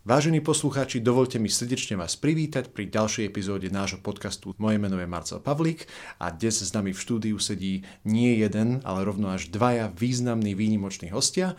Vážení poslucháči, dovolte mi srdečne vás privítať pri ďalšej epizóde nášho podcastu. Moje meno je Marcel Pavlík a dnes s nami v štúdiu sedí nie jeden, ale rovno až dvaja významní výnimoční hostia.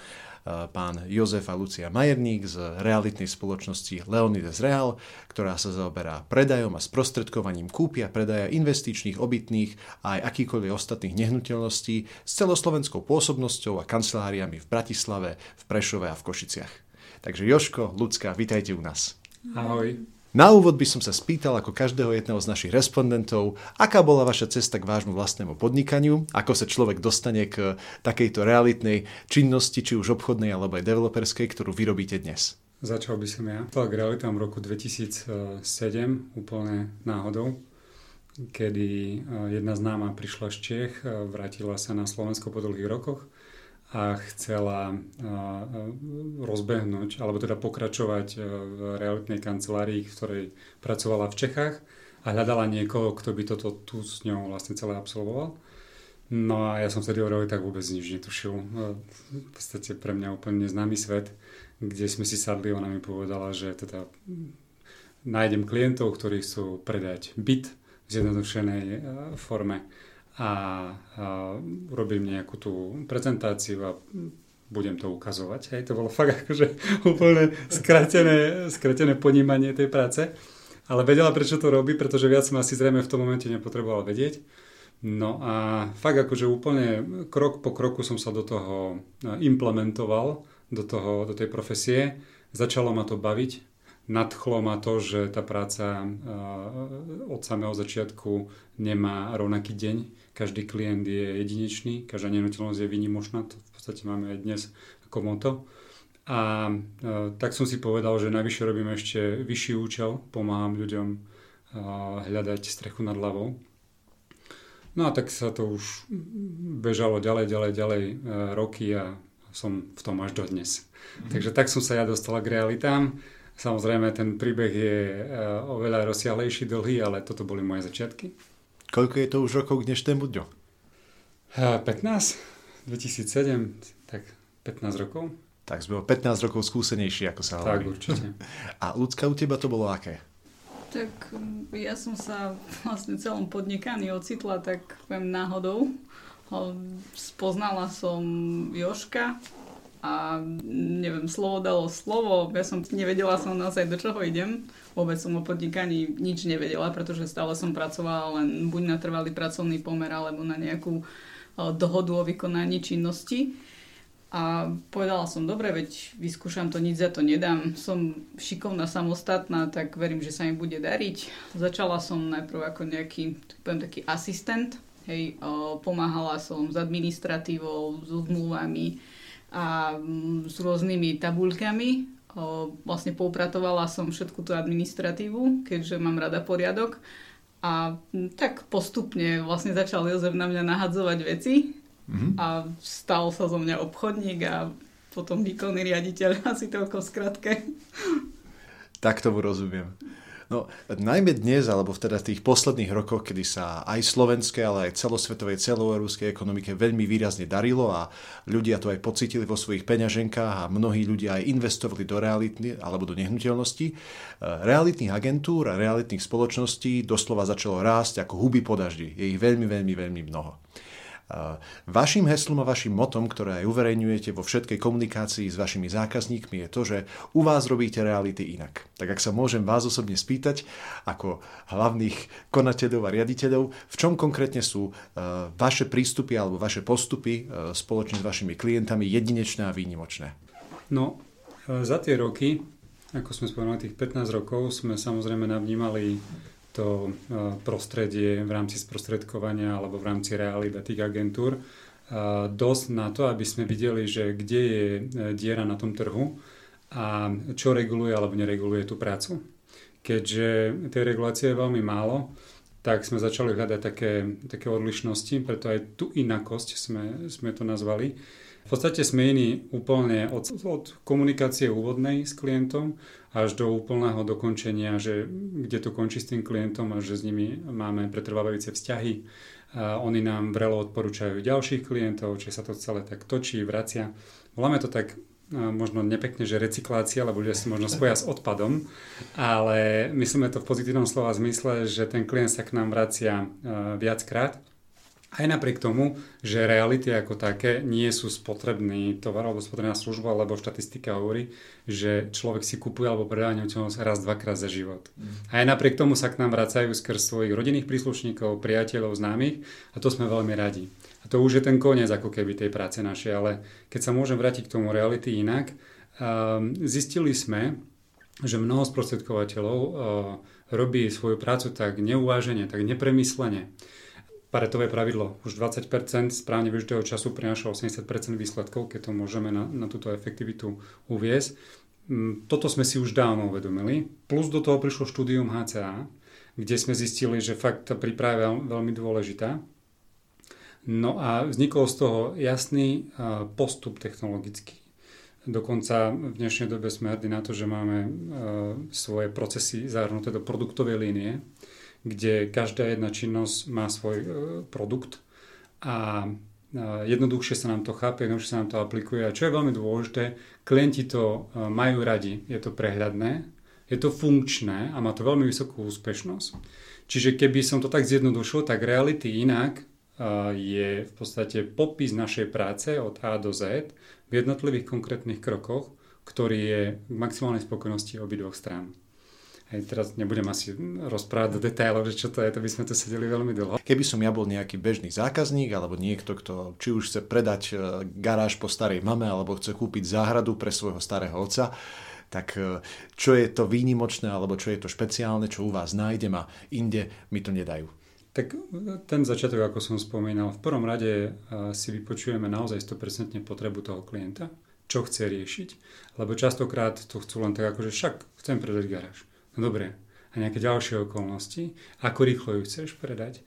Pán Jozef a Lucia Majerník z realitnej spoločnosti Leonides Real, ktorá sa zaoberá predajom a sprostredkovaním kúpia predaja investičných, obytných a aj akýkoľvek ostatných nehnuteľností s celoslovenskou pôsobnosťou a kanceláriami v Bratislave, v Prešove a v Košiciach. Takže Joško, Lucka, vítajte u nás. Ahoj. Na úvod by som sa spýtal ako každého jedného z našich respondentov, aká bola vaša cesta k vášmu vlastnému podnikaniu, ako sa človek dostane k takejto realitnej činnosti, či už obchodnej alebo aj developerskej, ktorú vyrobíte dnes. Začal by som ja. K realitám v roku 2007 úplne náhodou, kedy eh, jedna známa prišla z Čech, eh, vrátila sa na Slovensko po dlhých rokoch a chcela rozbehnúť, alebo teda pokračovať v realitnej kancelárii, v ktorej pracovala v Čechách a hľadala niekoho, kto by toto tu s ňou vlastne celé absolvoval. No a ja som vtedy o realitách vôbec nič netušil. V podstate pre mňa úplne neznámy svet, kde sme si sadli, ona mi povedala, že teda nájdem klientov, ktorí chcú predať byt v zjednodušenej forme a, a urobím nejakú tú prezentáciu a budem to ukazovať. Hej, to bolo fakt akože úplne skratené, skratené ponímanie tej práce. Ale vedela, prečo to robí, pretože viac som asi zrejme v tom momente nepotreboval vedieť. No a fakt akože úplne krok po kroku som sa do toho implementoval, do, toho, do tej profesie. Začalo ma to baviť, nadchlo ma to, že tá práca od samého začiatku nemá rovnaký deň. Každý klient je jedinečný, každá nehnuteľnosť je výnimočná, to v podstate máme aj dnes ako moto. A tak som si povedal, že najvyššie robím ešte vyšší účel, pomáham ľuďom hľadať strechu nad hlavou. No a tak sa to už bežalo ďalej, ďalej, ďalej e, roky a som v tom až dodnes. Mm-hmm. Takže tak som sa ja dostala k realitám. Samozrejme, ten príbeh je eh, oveľa rozsiahlejší, dlhý, ale toto boli moje začiatky. Koľko je to už rokov k dnešnému dňu? 15, 2007, tak 15 rokov. Tak sme o 15 rokov skúsenejší, ako sa hovorí. Tak, určite. A ľudská u teba to bolo aké? Tak mm, ja som sa vlastne celom podnikaní ocitla tak poviem náhodou. Spoznala som Joška, a neviem, slovo dalo slovo, ja som nevedela som naozaj do čoho idem, vôbec som o podnikaní nič nevedela, pretože stále som pracovala len buď na trvalý pracovný pomer, alebo na nejakú dohodu o vykonaní činnosti. A povedala som, dobre, veď vyskúšam to, nič za to nedám. Som šikovná, samostatná, tak verím, že sa mi bude dariť. Začala som najprv ako nejaký, poviem, taký asistent. Hej, pomáhala som s administratívou, so zmluvami, a mm, s rôznymi tabuľkami. Vlastne poupratovala som všetku tú administratívu, keďže mám rada poriadok. A mm, tak postupne vlastne začal Jozef na mňa nahadzovať veci mm-hmm. a stal sa zo mňa obchodník a potom výkonný riaditeľ, asi toľko v skratke. Tak tomu rozumiem. No, najmä dnes, alebo v teda tých posledných rokoch, kedy sa aj slovenskej, ale aj celosvetovej, celoeurópskej ekonomike veľmi výrazne darilo a ľudia to aj pocitili vo svojich peňaženkách a mnohí ľudia aj investovali do reality alebo do nehnuteľností, e, realitných agentúr a realitných spoločností doslova začalo rásť ako huby po daždi. Je ich veľmi, veľmi, veľmi mnoho. Vašim heslom a vašim motom, ktoré aj uverejňujete vo všetkej komunikácii s vašimi zákazníkmi, je to, že u vás robíte reality inak. Tak ak sa môžem vás osobne spýtať, ako hlavných konateľov a riaditeľov, v čom konkrétne sú e, vaše prístupy alebo vaše postupy e, spoločne s vašimi klientami jedinečné a výnimočné? No, e, za tie roky, ako sme spomenuli, tých 15 rokov, sme samozrejme navnímali to e, prostredie v rámci sprostredkovania alebo v rámci realita tých agentúr e, dosť na to, aby sme videli, že kde je e, diera na tom trhu a čo reguluje alebo nereguluje tú prácu. Keďže tej regulácie je veľmi málo, tak sme začali hľadať také, také odlišnosti, preto aj tu inakosť sme, sme to nazvali. V podstate sme iní úplne od, od komunikácie úvodnej s klientom až do úplného dokončenia, že kde to končí s tým klientom a že s nimi máme pretrvávajúce vzťahy. A oni nám vrelo odporúčajú ďalších klientov, či sa to celé tak točí, vracia. Voláme to tak možno nepekne, že recyklácia, lebo ľudia si možno spoja s odpadom, ale myslíme to v pozitívnom slova zmysle, že ten klient sa k nám vracia viackrát. Aj napriek tomu, že reality ako také nie sú spotrebný tovar alebo spotrebná služba, lebo štatistika hovorí, že človek si kupuje alebo predáva nehnuteľnosť raz, dvakrát za život. Mm. Aj napriek tomu sa k nám vracajú skrz svojich rodinných príslušníkov, priateľov, známych a to sme veľmi radi. A to už je ten koniec ako keby tej práce našej, ale keď sa môžem vrátiť k tomu reality inak, um, zistili sme, že mnoho sprostredkovateľov uh, robí svoju prácu tak neuvážene, tak nepremyslene. Paretové pravidlo, už 20% správne využitého času prináša 80% výsledkov, keď to môžeme na, na túto efektivitu uviezť. Um, toto sme si už dávno uvedomili. Plus do toho prišlo štúdium HCA, kde sme zistili, že fakt tá príprava je veľmi dôležitá No a vznikol z toho jasný postup technologický. Dokonca v dnešnej dobe sme hrdí na to, že máme svoje procesy zahrnuté do produktovej línie, kde každá jedna činnosť má svoj e, produkt a jednoduchšie sa nám to chápe, jednoduchšie sa nám to aplikuje. A čo je veľmi dôležité, klienti to e, majú radi, je to prehľadné, je to funkčné a má to veľmi vysokú úspešnosť. Čiže keby som to tak zjednodušil, tak reality inak je v podstate popis našej práce od A do Z v jednotlivých konkrétnych krokoch, ktorý je k maximálnej spokojnosti obidvoch strán. Hej, teraz nebudem asi rozprávať do detailov, že čo to je, to by sme to sedeli veľmi dlho. Keby som ja bol nejaký bežný zákazník, alebo niekto, kto či už chce predať e, garáž po starej mame, alebo chce kúpiť záhradu pre svojho starého otca, tak e, čo je to výnimočné, alebo čo je to špeciálne, čo u vás nájdem a inde mi to nedajú. Tak ten začiatok, ako som spomínal, v prvom rade si vypočujeme naozaj 100% potrebu toho klienta, čo chce riešiť, lebo častokrát to chcú len tak ako, že však chcem predať garáž. No dobre, a nejaké ďalšie okolnosti, ako rýchlo ju chceš predať,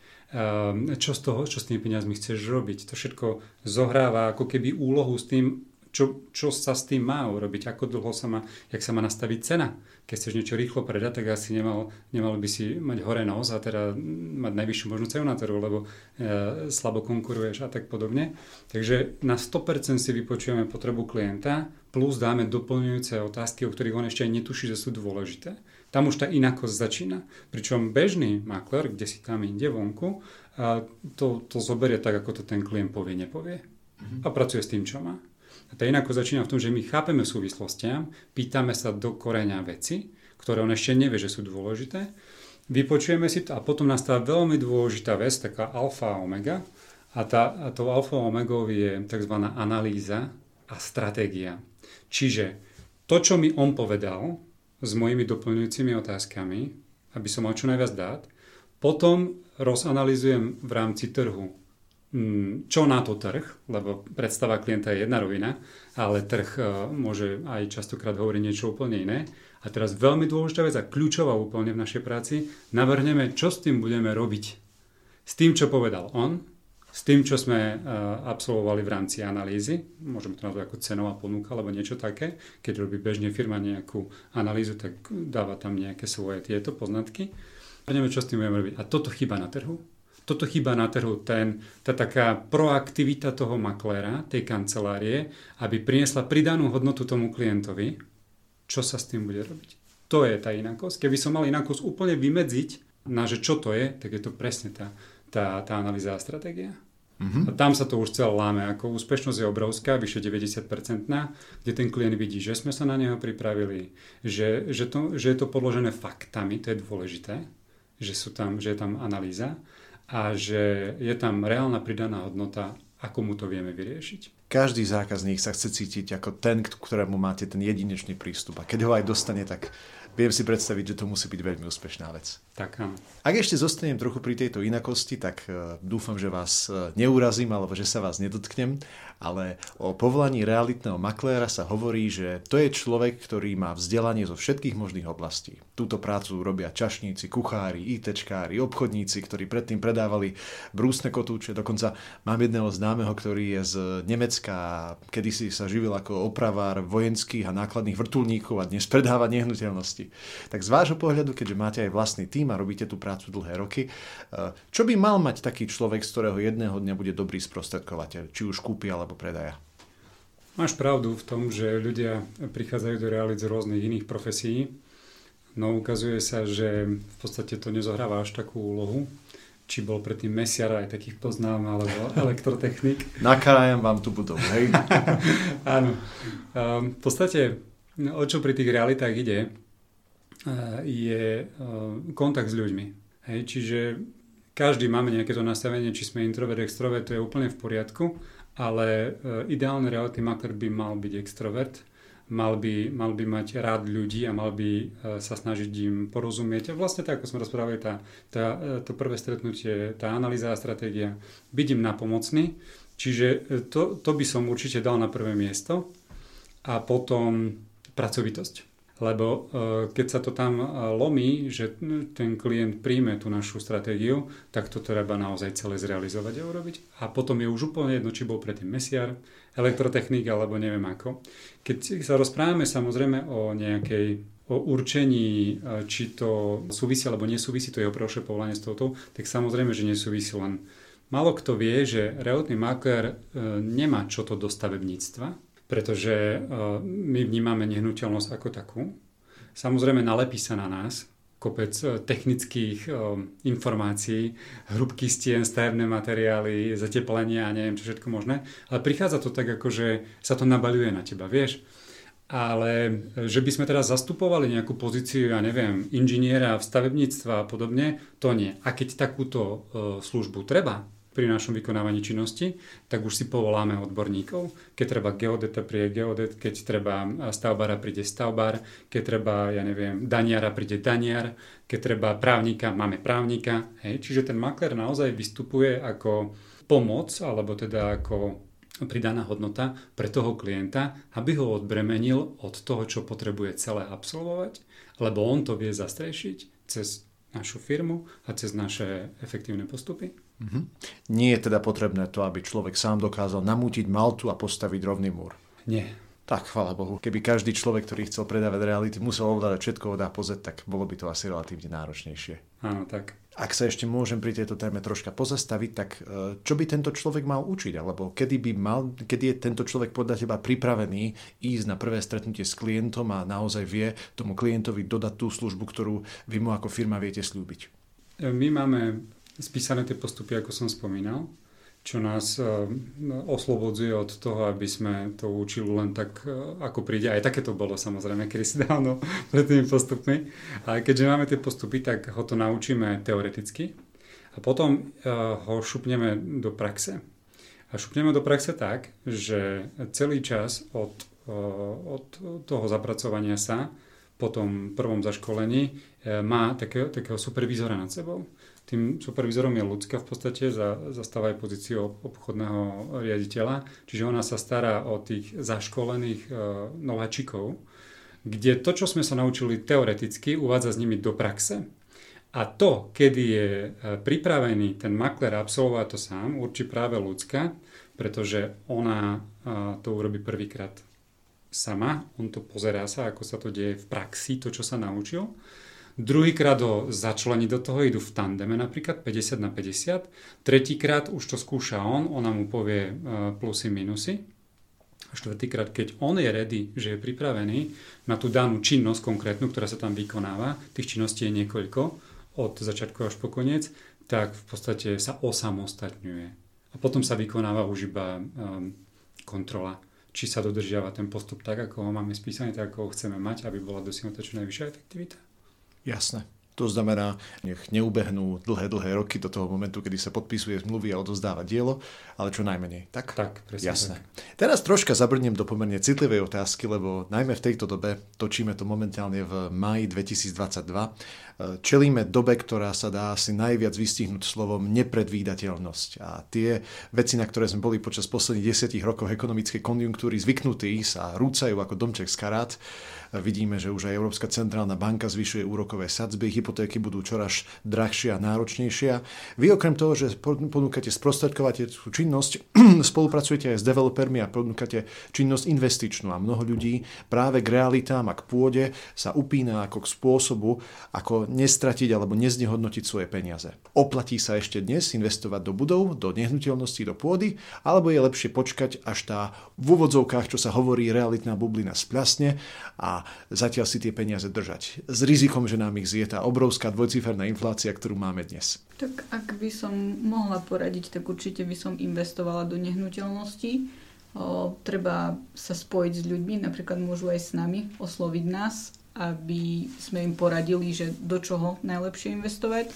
čo z toho, čo s tými peniazmi chceš robiť. To všetko zohráva ako keby úlohu s tým, čo, čo sa s tým má urobiť, ako dlho sa má, jak sa má nastaviť cena. Keď chceš niečo rýchlo predať, tak asi nemal, nemal by si mať hore nos a teda mať najvyššiu možnú cenu na trhu, lebo e, slabo konkuruješ a tak podobne. Takže na 100% si vypočujeme potrebu klienta, plus dáme doplňujúce otázky, o ktorých on ešte aj netuší, že sú dôležité. Tam už tá inakosť začína. Pričom bežný makler, kde si tam inde vonku, to, to zoberie tak, ako to ten klient povie, nepovie. A pracuje s tým, čo má. A tá inako začína v tom, že my chápeme súvislostiam, pýtame sa do koreňa veci, ktoré on ešte nevie, že sú dôležité, vypočujeme si to a potom nastáva veľmi dôležitá vec, taká alfa a omega. A, tá, a to alfa a omegou je tzv. analýza a stratégia. Čiže to, čo mi on povedal s mojimi doplňujúcimi otázkami, aby som mal čo najviac dát, potom rozanalizujem v rámci trhu Mm, čo na to trh, lebo predstava klienta je jedna rovina, ale trh e, môže aj častokrát hovoriť niečo úplne iné. A teraz veľmi dôležitá vec a kľúčová úplne v našej práci, navrhneme, čo s tým budeme robiť. S tým, čo povedal on, s tým, čo sme e, absolvovali v rámci analýzy, môžeme to nazvať ako cenová ponuka alebo niečo také, keď robí bežne firma nejakú analýzu, tak dáva tam nejaké svoje tieto poznatky. Poďme, čo s tým budeme robiť. A toto chyba na trhu toto chýba na trhu, ten, tá taká proaktivita toho makléra, tej kancelárie, aby priniesla pridanú hodnotu tomu klientovi, čo sa s tým bude robiť. To je tá inakosť. Keby som mal inakosť úplne vymedziť na, že čo to je, tak je to presne tá, tá, tá analýza a stratégia. Mm-hmm. A tam sa to už celé láme. Ako úspešnosť je obrovská, vyše 90%, kde ten klient vidí, že sme sa na neho pripravili, že, že, to, že je to podložené faktami, to je dôležité, že, sú tam, že je tam analýza a že je tam reálna pridaná hodnota, ako mu to vieme vyriešiť. každý zákazník sa chce cítiť ako ten, k ktorému máte ten jedinečný prístup. A keď ho aj dostane, tak viem si predstaviť, že to musí byť veľmi úspešná vec. Tak áno. Ak ešte zostanem trochu pri tejto inakosti, tak uh, dúfam, že vás uh, neurazím alebo že sa vás nedotknem, ale o povolaní realitného makléra sa hovorí, že to je človek, ktorý má vzdelanie zo všetkých možných oblastí. Túto prácu robia čašníci, kuchári, ITčkári, obchodníci, ktorí predtým predávali brúsne kotúče. Dokonca mám jedného známeho, ktorý je z Nemecka, kedysi sa živil ako opravár vojenských a nákladných vrtulníkov a dnes predáva nehnuteľnosti. Tak z vášho pohľadu, keďže máte aj vlastný tým a robíte tú prácu dlhé roky, eh, čo by mal mať taký človek, z ktorého jedného dňa bude dobrý sprostredkovateľ, či už kúpi alebo predaja? Máš pravdu v tom, že ľudia prichádzajú do realit z rôznych iných profesí, no ukazuje sa, že v podstate to nezohráva až takú úlohu, či bol predtým mesiar, aj takých poznám, alebo elektrotechnik. Nakrájam vám tu budovu, hej? Áno. Um, v podstate, o čo pri tých realitách ide, je kontakt s ľuďmi. Hej, čiže každý máme nejaké to nastavenie, či sme introvert, extrovert, to je úplne v poriadku, ale e, ideálny reality makler by mal byť extrovert, mal by, mal by mať rád ľudí a mal by e, sa snažiť im porozumieť. A vlastne tak, ako sme rozprávali, tá, tá, e, to prvé stretnutie, tá analýza a stratégia, byť im napomocný. Čiže to, to by som určite dal na prvé miesto. A potom pracovitosť lebo e, keď sa to tam e, lomí, že ten klient príjme tú našu stratégiu, tak to treba naozaj celé zrealizovať a urobiť. A potom je už úplne jedno, či bol predtým mesiar, elektrotechnik alebo neviem ako. Keď sa rozprávame samozrejme o nejakej o určení, e, či to súvisí alebo nesúvisí to jeho prvšie povolanie s touto, tak samozrejme, že nesúvisí len. Málo kto vie, že realitný makler nemá čo to do stavebníctva, pretože eh, my vnímame nehnuteľnosť ako takú. Samozrejme nalepí sa na nás kopec eh, technických eh, informácií, hrubky stien, stavebné materiály, zateplenie a neviem čo všetko možné, ale prichádza to tak ako, že sa to nabaľuje na teba, vieš. Ale že by sme teraz zastupovali nejakú pozíciu, ja neviem, inžiniera v stavebníctve a podobne, to nie. A keď takúto službu treba, pri našom vykonávaní činnosti, tak už si povoláme odborníkov. Keď treba geodeta, príde geodet, keď treba stavbára, príde stavbár, keď treba, ja neviem, daniara, príde daniar, keď treba právnika, máme právnika. Hej. Čiže ten makler naozaj vystupuje ako pomoc, alebo teda ako pridaná hodnota pre toho klienta, aby ho odbremenil od toho, čo potrebuje celé absolvovať, lebo on to vie zastrešiť cez našu firmu a cez naše efektívne postupy. Nie je teda potrebné to, aby človek sám dokázal namútiť maltu a postaviť rovný múr. Nie. Tak, chvála Bohu. Keby každý človek, ktorý chcel predávať reality, musel ovládať všetko od A po Z, tak bolo by to asi relatívne náročnejšie. Áno, tak. Ak sa ešte môžem pri tejto téme troška pozastaviť, tak e, čo by tento človek mal učiť? Alebo kedy, by mal, kedy je tento človek podľa teba pripravený ísť na prvé stretnutie s klientom a naozaj vie tomu klientovi dodať tú službu, ktorú vy mu ako firma viete slúbiť? My máme spísané tie postupy, ako som spomínal, čo nás uh, oslobodzuje od toho, aby sme to učili len tak, uh, ako príde. Aj také to bolo samozrejme, kedy dávno pred tými postupmi. Ale keďže máme tie postupy, tak ho to naučíme teoreticky a potom uh, ho šupneme do praxe. A šupneme do praxe tak, že celý čas od, od toho zapracovania sa po tom prvom zaškolení má takého, takého supervízora nad sebou tým supervizorom je ľudská v podstate, za, zastáva aj pozíciu obchodného riaditeľa, čiže ona sa stará o tých zaškolených e, nováčikov, kde to, čo sme sa naučili teoreticky, uvádza s nimi do praxe. A to, kedy je e, pripravený ten makler absolvovať to sám, určí práve ľudská, pretože ona e, to urobí prvýkrát sama, on to pozerá sa, ako sa to deje v praxi, to, čo sa naučil druhýkrát ho začlení do toho, idú v tandeme napríklad 50 na 50, tretíkrát už to skúša on, ona mu povie e, plusy, minusy. A štvrtýkrát, keď on je ready, že je pripravený na tú danú činnosť konkrétnu, ktorá sa tam vykonáva, tých činností je niekoľko, od začiatku až po koniec, tak v podstate sa osamostatňuje. A potom sa vykonáva už iba um, kontrola, či sa dodržiava ten postup tak, ako ho máme spísaný, tak ako ho chceme mať, aby bola dosiahnutá čo najvyššia efektivita. Jasné. To znamená, nech neubehnú dlhé, dlhé roky do toho momentu, kedy sa podpisuje zmluvy a odozdáva dielo, ale čo najmenej. Tak? Tak, presne Jasné. tak. Teraz troška zabrnem do pomerne citlivej otázky, lebo najmä v tejto dobe, točíme to momentálne v maji 2022, čelíme dobe, ktorá sa dá asi najviac vystihnúť slovom nepredvídateľnosť. A tie veci, na ktoré sme boli počas posledných desiatich rokov ekonomickej konjunktúry zvyknutí, sa rúcajú ako domček z karát. Vidíme, že už aj Európska centrálna banka zvyšuje úrokové sadzby, hypotéky budú čoraz drahšie a náročnejšie. Vy okrem toho, že ponúkate sprostredkovateľskú činnosť, spolupracujete aj s developermi a ponúkate činnosť investičnú a mnoho ľudí práve k realitám a k pôde sa upína ako k spôsobu, ako nestratiť alebo neznehodnotiť svoje peniaze. Oplatí sa ešte dnes investovať do budov, do nehnuteľností, do pôdy, alebo je lepšie počkať, až tá v úvodzovkách, čo sa hovorí, realitná bublina spľasne a zatiaľ si tie peniaze držať. S rizikom, že nám ich zje tá obrovská dvojciferná inflácia, ktorú máme dnes. Tak ak by som mohla poradiť, tak určite by som investovala do nehnuteľností. O, treba sa spojiť s ľuďmi, napríklad môžu aj s nami osloviť nás, aby sme im poradili, že do čoho najlepšie investovať.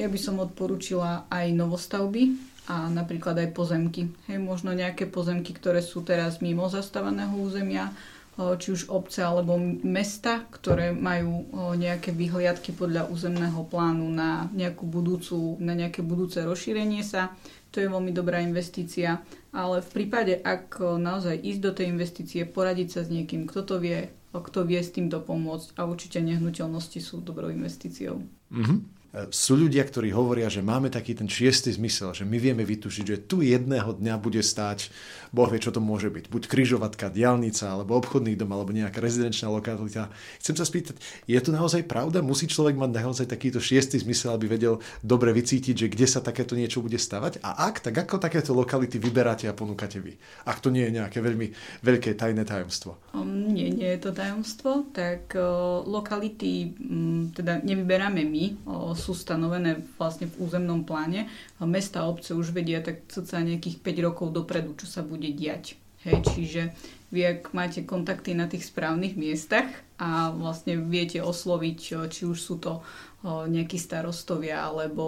Ja by som odporúčila aj novostavby a napríklad aj pozemky. Hej, možno nejaké pozemky, ktoré sú teraz mimo zastávaného územia, či už obce alebo mesta, ktoré majú nejaké vyhliadky podľa územného plánu na nejakú budúcu, na nejaké budúce rozšírenie sa. To je veľmi dobrá investícia, ale v prípade, ak naozaj ísť do tej investície, poradiť sa s niekým, kto to vie, kto vie s týmto pomôcť a určite nehnuteľnosti sú dobrou investíciou. Mm-hmm sú ľudia, ktorí hovoria, že máme taký ten šiestý zmysel, že my vieme vytušiť, že tu jedného dňa bude stáť, Boh vie, čo to môže byť, buď kryžovatka, diálnica, alebo obchodný dom, alebo nejaká rezidenčná lokalita. Chcem sa spýtať, je to naozaj pravda? Musí človek mať naozaj takýto šiestý zmysel, aby vedel dobre vycítiť, že kde sa takéto niečo bude stavať? A ak, tak ako takéto lokality vyberáte a ponúkate vy? Ak to nie je nejaké veľmi veľké tajné tajomstvo. Um, nie, nie je to tajomstvo, tak uh, lokality um, teda nevyberáme my, uh, sú stanovené vlastne v územnom pláne. Mesta a obce už vedia tak cca nejakých 5 rokov dopredu, čo sa bude diať. Hej, čiže vy, ak máte kontakty na tých správnych miestach a vlastne viete osloviť, či už sú to nejakí starostovia alebo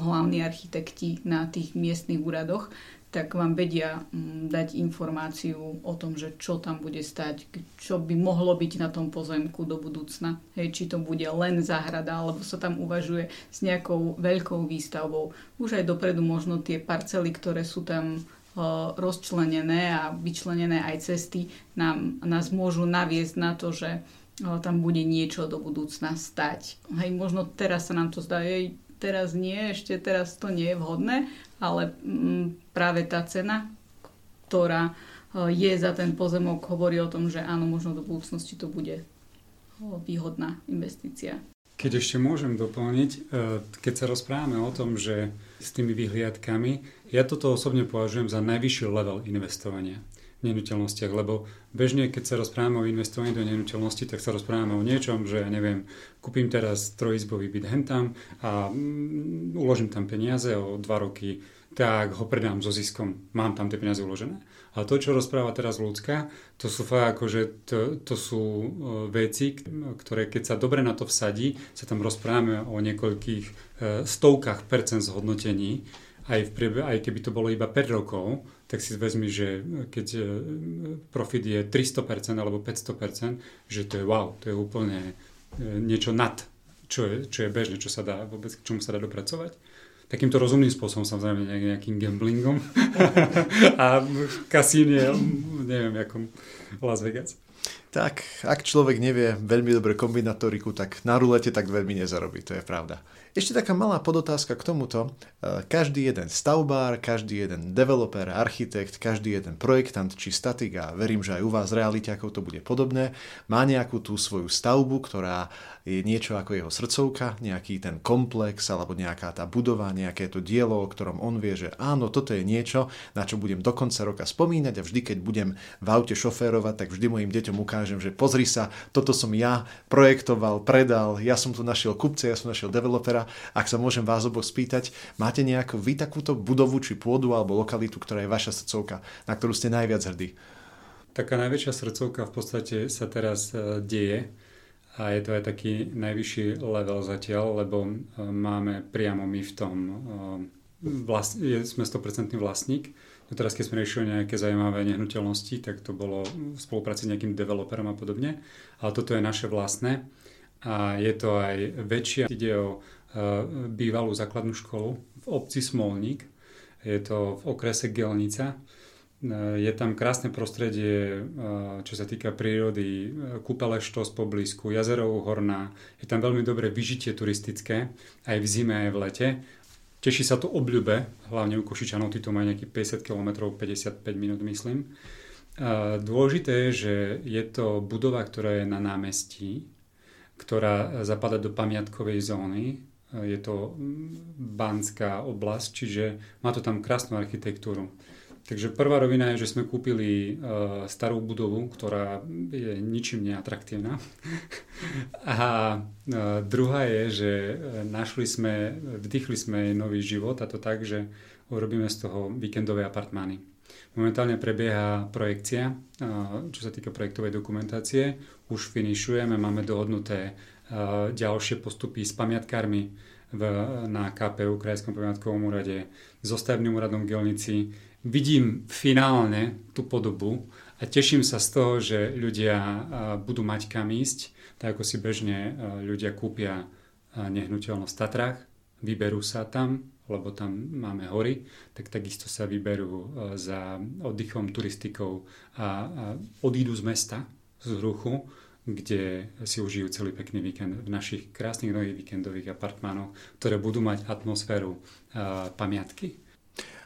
hlavní architekti na tých miestnych úradoch, tak vám vedia mm, dať informáciu o tom, že čo tam bude stať, čo by mohlo byť na tom pozemku do budúcna. Hej, či to bude len záhrada, alebo sa tam uvažuje s nejakou veľkou výstavbou. Už aj dopredu možno tie parcely, ktoré sú tam rozčlenené a vyčlenené aj cesty, nám, nás môžu naviesť na to, že tam bude niečo do budúcna stať. Hej, možno teraz sa nám to zdá, jej, teraz nie, ešte teraz to nie je vhodné, ale mm, práve tá cena, ktorá e, je za ten pozemok, hovorí o tom, že áno, možno do budúcnosti to bude výhodná investícia. Keď ešte môžem doplniť, e, keď sa rozprávame o tom, že s tými vyhliadkami, ja toto osobne považujem za najvyšší level investovania nehnuteľnostiach, lebo bežne, keď sa rozprávame o investovaní do nehnuteľnosti, tak sa rozprávame o niečom, že ja neviem, kúpim teraz trojizbový byt hentam a mm, uložím tam peniaze o dva roky, tak ho predám so ziskom, mám tam tie peniaze uložené. A to, čo rozpráva teraz ľudská, to sú fakt akože, to, to sú e, veci, ktoré keď sa dobre na to vsadí, sa tam rozprávame o niekoľkých e, stovkách percent zhodnotení, aj, v priebe, aj keby to bolo iba 5 rokov, tak si vezmi, že keď e, profit je 300% alebo 500%, že to je wow, to je úplne e, niečo nad, čo je, čo je bežné, čo sa dá vôbec, k čomu sa dá dopracovať. Takýmto rozumným spôsobom, samozrejme nejakým gamblingom a kasíne, neviem, ako Las Vegas. Tak, ak človek nevie veľmi dobre kombinatoriku, tak na rulete tak veľmi nezarobí, to je pravda. Ešte taká malá podotázka k tomuto. E, každý jeden stavbár, každý jeden developer, architekt, každý jeden projektant či statik, a verím, že aj u vás realite, ako to bude podobné, má nejakú tú svoju stavbu, ktorá je niečo ako jeho srdcovka, nejaký ten komplex alebo nejaká tá budova, nejaké to dielo, o ktorom on vie, že áno, toto je niečo, na čo budem do konca roka spomínať a vždy, keď budem v aute šoférovať, tak vždy mojim deťom ukážem, že pozri sa, toto som ja projektoval, predal, ja som tu našiel kupce, ja som našiel developera ak sa môžem vás oboch spýtať, máte nejakú vy takúto budovu či pôdu alebo lokalitu, ktorá je vaša srdcovka, na ktorú ste najviac hrdí? Taká najväčšia srdcovka v podstate sa teraz uh, deje a je to aj taký najvyšší level zatiaľ, lebo máme priamo my v tom, vlast, sme 100% vlastník. No teraz, keď sme riešili nejaké zaujímavé nehnuteľnosti, tak to bolo v spolupráci s nejakým developerom a podobne. Ale toto je naše vlastné a je to aj väčšia. Ide o bývalú základnú školu v obci Smolník. Je to v okrese Gelnica Eh, je tam krásne prostredie, eh, čo sa týka prírody, kúpele štos poblízku, jazero Horná. Je tam veľmi dobré vyžitie turistické, aj v zime, aj v lete. Teší sa to obľúbe, hlavne u Košičanov, tí to majú nejakých 50 km, 55 minút myslím. Dôležité je, že je to budova, ktorá je na námestí, ktorá zapada do pamiatkovej zóny. Je to Banská oblasť, čiže má to tam krásnu architektúru. Takže prvá rovina je, že sme kúpili uh, starú budovu, ktorá je ničím neatraktívna. a uh, druhá je, že našli sme, vdychli sme nový život a to tak, že urobíme z toho víkendové apartmány. Momentálne prebieha projekcia, uh, čo sa týka projektovej dokumentácie. Už finišujeme, máme dohodnuté uh, ďalšie postupy s pamiatkármi v, na KPU, Krajskom pamiatkovom úrade, so stavebným úradom v Gelnici, vidím finálne tú podobu a teším sa z toho, že ľudia budú mať kam ísť, tak ako si bežne ľudia kúpia nehnuteľnosť v Tatrách, vyberú sa tam, lebo tam máme hory, tak takisto sa vyberú za oddychom, turistikou a, odídu z mesta, z ruchu, kde si užijú celý pekný víkend v našich krásnych nových víkendových apartmánoch, ktoré budú mať atmosféru pamiatky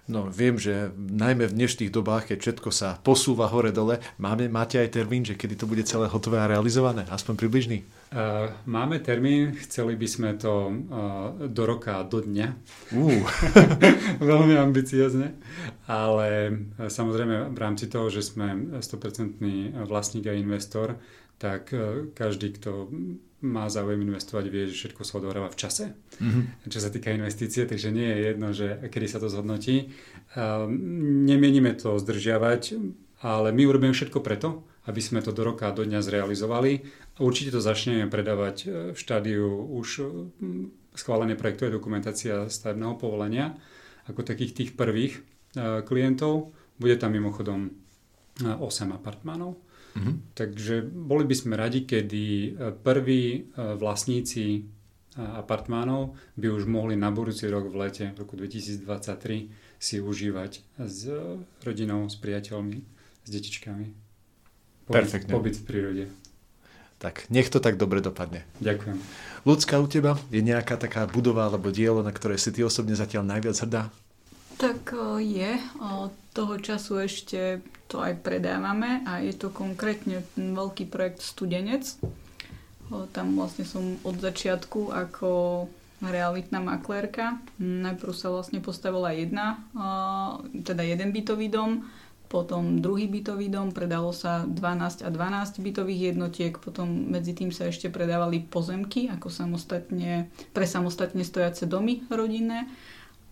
No viem, že najmä v dnešných dobách, keď všetko sa posúva hore-dole, máme, máte aj termín, že kedy to bude celé hotové a realizované? Aspoň približný? Uh, máme termín, chceli by sme to uh, do roka, do dňa. Uh. Veľmi ambiciozne, ale uh, samozrejme v rámci toho, že sme 100% vlastník a investor, tak každý, kto má záujem investovať, vie, že všetko sa odohráva v čase, mm-hmm. čo sa týka investície, takže nie je jedno, že kedy sa to zhodnotí. Um, nemienime to zdržiavať, ale my urobíme všetko preto, aby sme to do roka, do dňa zrealizovali. Určite to začneme predávať e, v štádiu už e, schválené projektové dokumentácia stavebného povolenia, ako takých tých prvých e, klientov. Bude tam mimochodom 8 apartmánov Mm-hmm. Takže boli by sme radi, kedy e, prví e, vlastníci e, apartmánov by už mohli na budúci rok v lete, v roku 2023, si užívať s rodinou, s priateľmi, s detičkami. Pobyt, Perfektne. Pobyt v prírode. Tak nech to tak dobre dopadne. Ďakujem. Ľudská u teba je nejaká taká budova alebo dielo, na ktoré si ty osobne zatiaľ najviac hrdá? Tak je. Toho času ešte to aj predávame a je to konkrétne veľký projekt Studenec. Tam vlastne som od začiatku ako realitná maklérka. Najprv sa vlastne postavila jedna, teda jeden bytový dom, potom druhý bytový dom, predalo sa 12 a 12 bytových jednotiek, potom medzi tým sa ešte predávali pozemky ako samostatne, pre samostatne stojace domy rodinné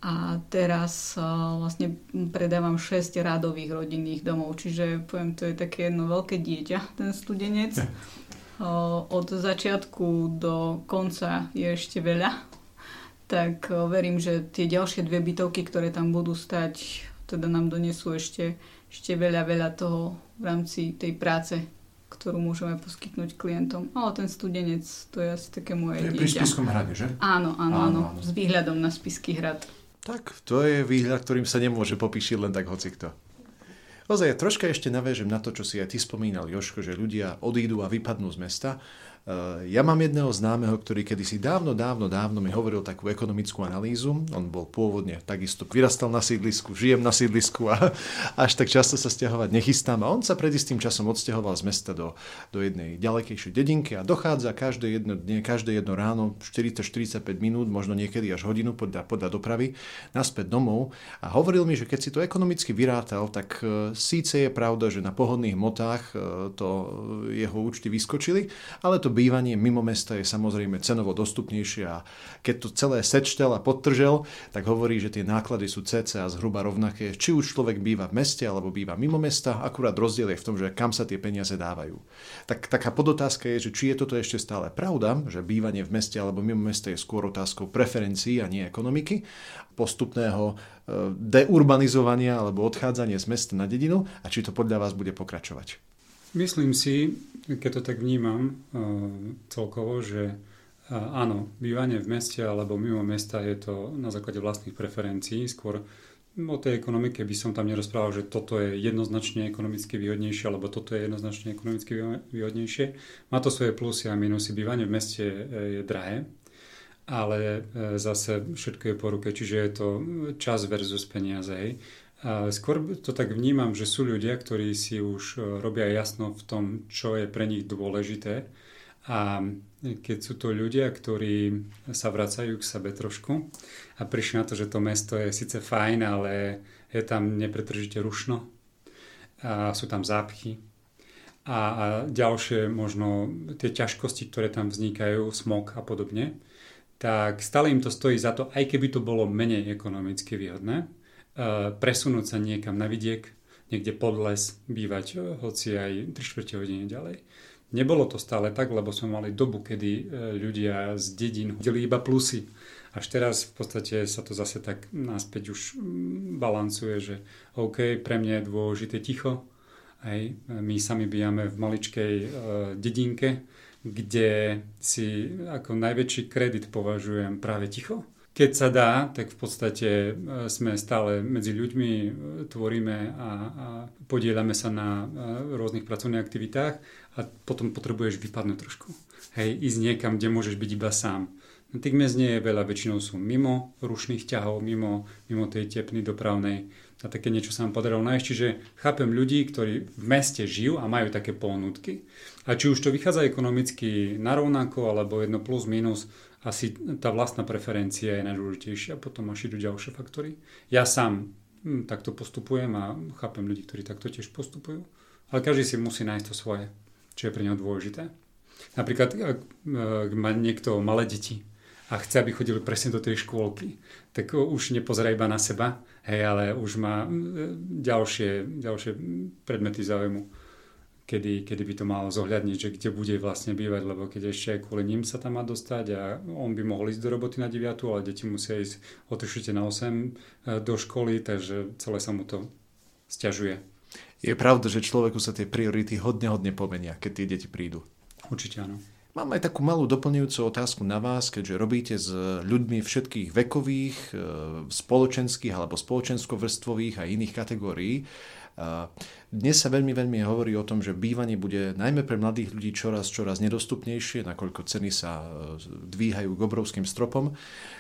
a teraz uh, vlastne predávam 6 radových rodinných domov, čiže poviem, to je také jedno veľké dieťa, ten studenec. Uh, od začiatku do konca je ešte veľa, tak uh, verím, že tie ďalšie dve bytovky, ktoré tam budú stať, teda nám donesú ešte, ešte veľa, veľa toho v rámci tej práce, ktorú môžeme poskytnúť klientom. Ale ten studenec, to je asi také moje to je dieťa. pri Spiskom hrade, že? Áno, áno, áno, áno, s výhľadom na Spisky hrad. Tak, to je výhľad, ktorým sa nemôže popíšiť len tak hocikto. Ozaj, ja troška ešte navážem na to, čo si aj ty spomínal, Joško, že ľudia odídu a vypadnú z mesta ja mám jedného známeho, ktorý kedysi dávno, dávno, dávno mi hovoril takú ekonomickú analýzu. On bol pôvodne takisto, vyrastal na sídlisku, žijem na sídlisku a až tak často sa stiahovať nechystám. A on sa pred istým časom odsťahoval z mesta do, do jednej ďalekejšej dedinky a dochádza každé jedno dne, každé jedno ráno 40-45 minút, možno niekedy až hodinu podľa, podľa dopravy, naspäť domov. A hovoril mi, že keď si to ekonomicky vyrátal, tak eh, síce je pravda, že na pohodných motách eh, to jeho účty vyskočili, ale to bývanie mimo mesta je samozrejme cenovo dostupnejšie a keď to celé sečtel a podtržel, tak hovorí, že tie náklady sú cca zhruba rovnaké, či už človek býva v meste alebo býva mimo mesta, akurát rozdiel je v tom, že kam sa tie peniaze dávajú. Tak taká podotázka je, že či je toto ešte stále pravda, že bývanie v meste alebo mimo mesta je skôr otázkou preferencií a nie ekonomiky, postupného e, deurbanizovania alebo odchádzania z mesta na dedinu a či to podľa vás bude pokračovať. Myslím si, keď to tak vnímam e, celkovo, že e, áno, bývanie v meste alebo mimo mesta je to na základe vlastných preferencií, skôr o tej ekonomike by som tam nerozprával, že toto je jednoznačne ekonomicky výhodnejšie, alebo toto je jednoznačne ekonomicky výhodnejšie. Má to svoje plusy a minusy. Bývanie v meste je drahé, ale zase všetko je po ruke, čiže je to čas versus peniaze. Skôr to tak vnímam, že sú ľudia, ktorí si už e, robia jasno v tom, čo je pre nich dôležité. A keď sú to ľudia, ktorí sa vracajú k sebe trošku a prišli na to, že to mesto je síce fajn, ale je tam nepretržite rušno a sú tam zápchy a, a ďalšie možno tie ťažkosti, ktoré tam vznikajú, smog a podobne, tak stále im to stojí za to, aj keby to bolo menej ekonomicky výhodné, presunúť sa niekam na vidiek, niekde pod les, bývať uh, hoci aj 3 čtvrte hodiny ďalej. Nebolo to stále tak, lebo sme mali dobu, kedy uh, ľudia z dedín hodili iba plusy. Až teraz v podstate sa to zase tak náspäť už mm, balancuje, že OK, pre mňa je dôležité ticho. Hej, my sami bývame v maličkej dedinke, kde si ako najväčší kredit považujem práve ticho. Keď sa dá, tak v podstate e, sme stále medzi ľuďmi, e, tvoríme a, a podielame sa na e, rôznych pracovných aktivitách a potom potrebuješ vypadnúť trošku. Hej, ísť niekam, kde môžeš byť iba sám. No, tých miest nie je veľa, väčšinou sú mimo rušných ťahov, mimo, mimo tej tepny dopravnej a také niečo sa nám podarilo nájsť. Čiže chápem ľudí, ktorí v meste žijú a majú také ponútky. A či už to vychádza ekonomicky narovnako, alebo jedno plus minus, asi tá vlastná preferencia je najdôležitejšia, potom až idú ďalšie faktory. Ja sám hm, takto postupujem a chápem ľudí, ktorí takto tiež postupujú. Ale každý si musí nájsť to svoje, čo je pre neho dôležité. Napríklad, ak, ak má niekto malé deti, a chce, aby chodili presne do tej škôlky, tak už nepozerá iba na seba, hej, ale už má ďalšie, ďalšie predmety záujmu, kedy, kedy by to malo zohľadniť, že kde bude vlastne bývať, lebo keď ešte aj kvôli ním sa tam má dostať a on by mohol ísť do roboty na 9, ale deti musia ísť o na 8 e, do školy, takže celé sa mu to stiažuje. Je pravda, že človeku sa tie priority hodne, hodne pomenia, keď tie deti prídu. Určite áno. Mám aj takú malú doplňujúcu otázku na vás, keďže robíte s ľuďmi všetkých vekových, e, spoločenských alebo spoločensko-vrstvových a iných kategórií. Dnes sa veľmi, veľmi hovorí o tom, že bývanie bude najmä pre mladých ľudí čoraz, čoraz nedostupnejšie, nakoľko ceny sa e, dvíhajú k obrovským stropom.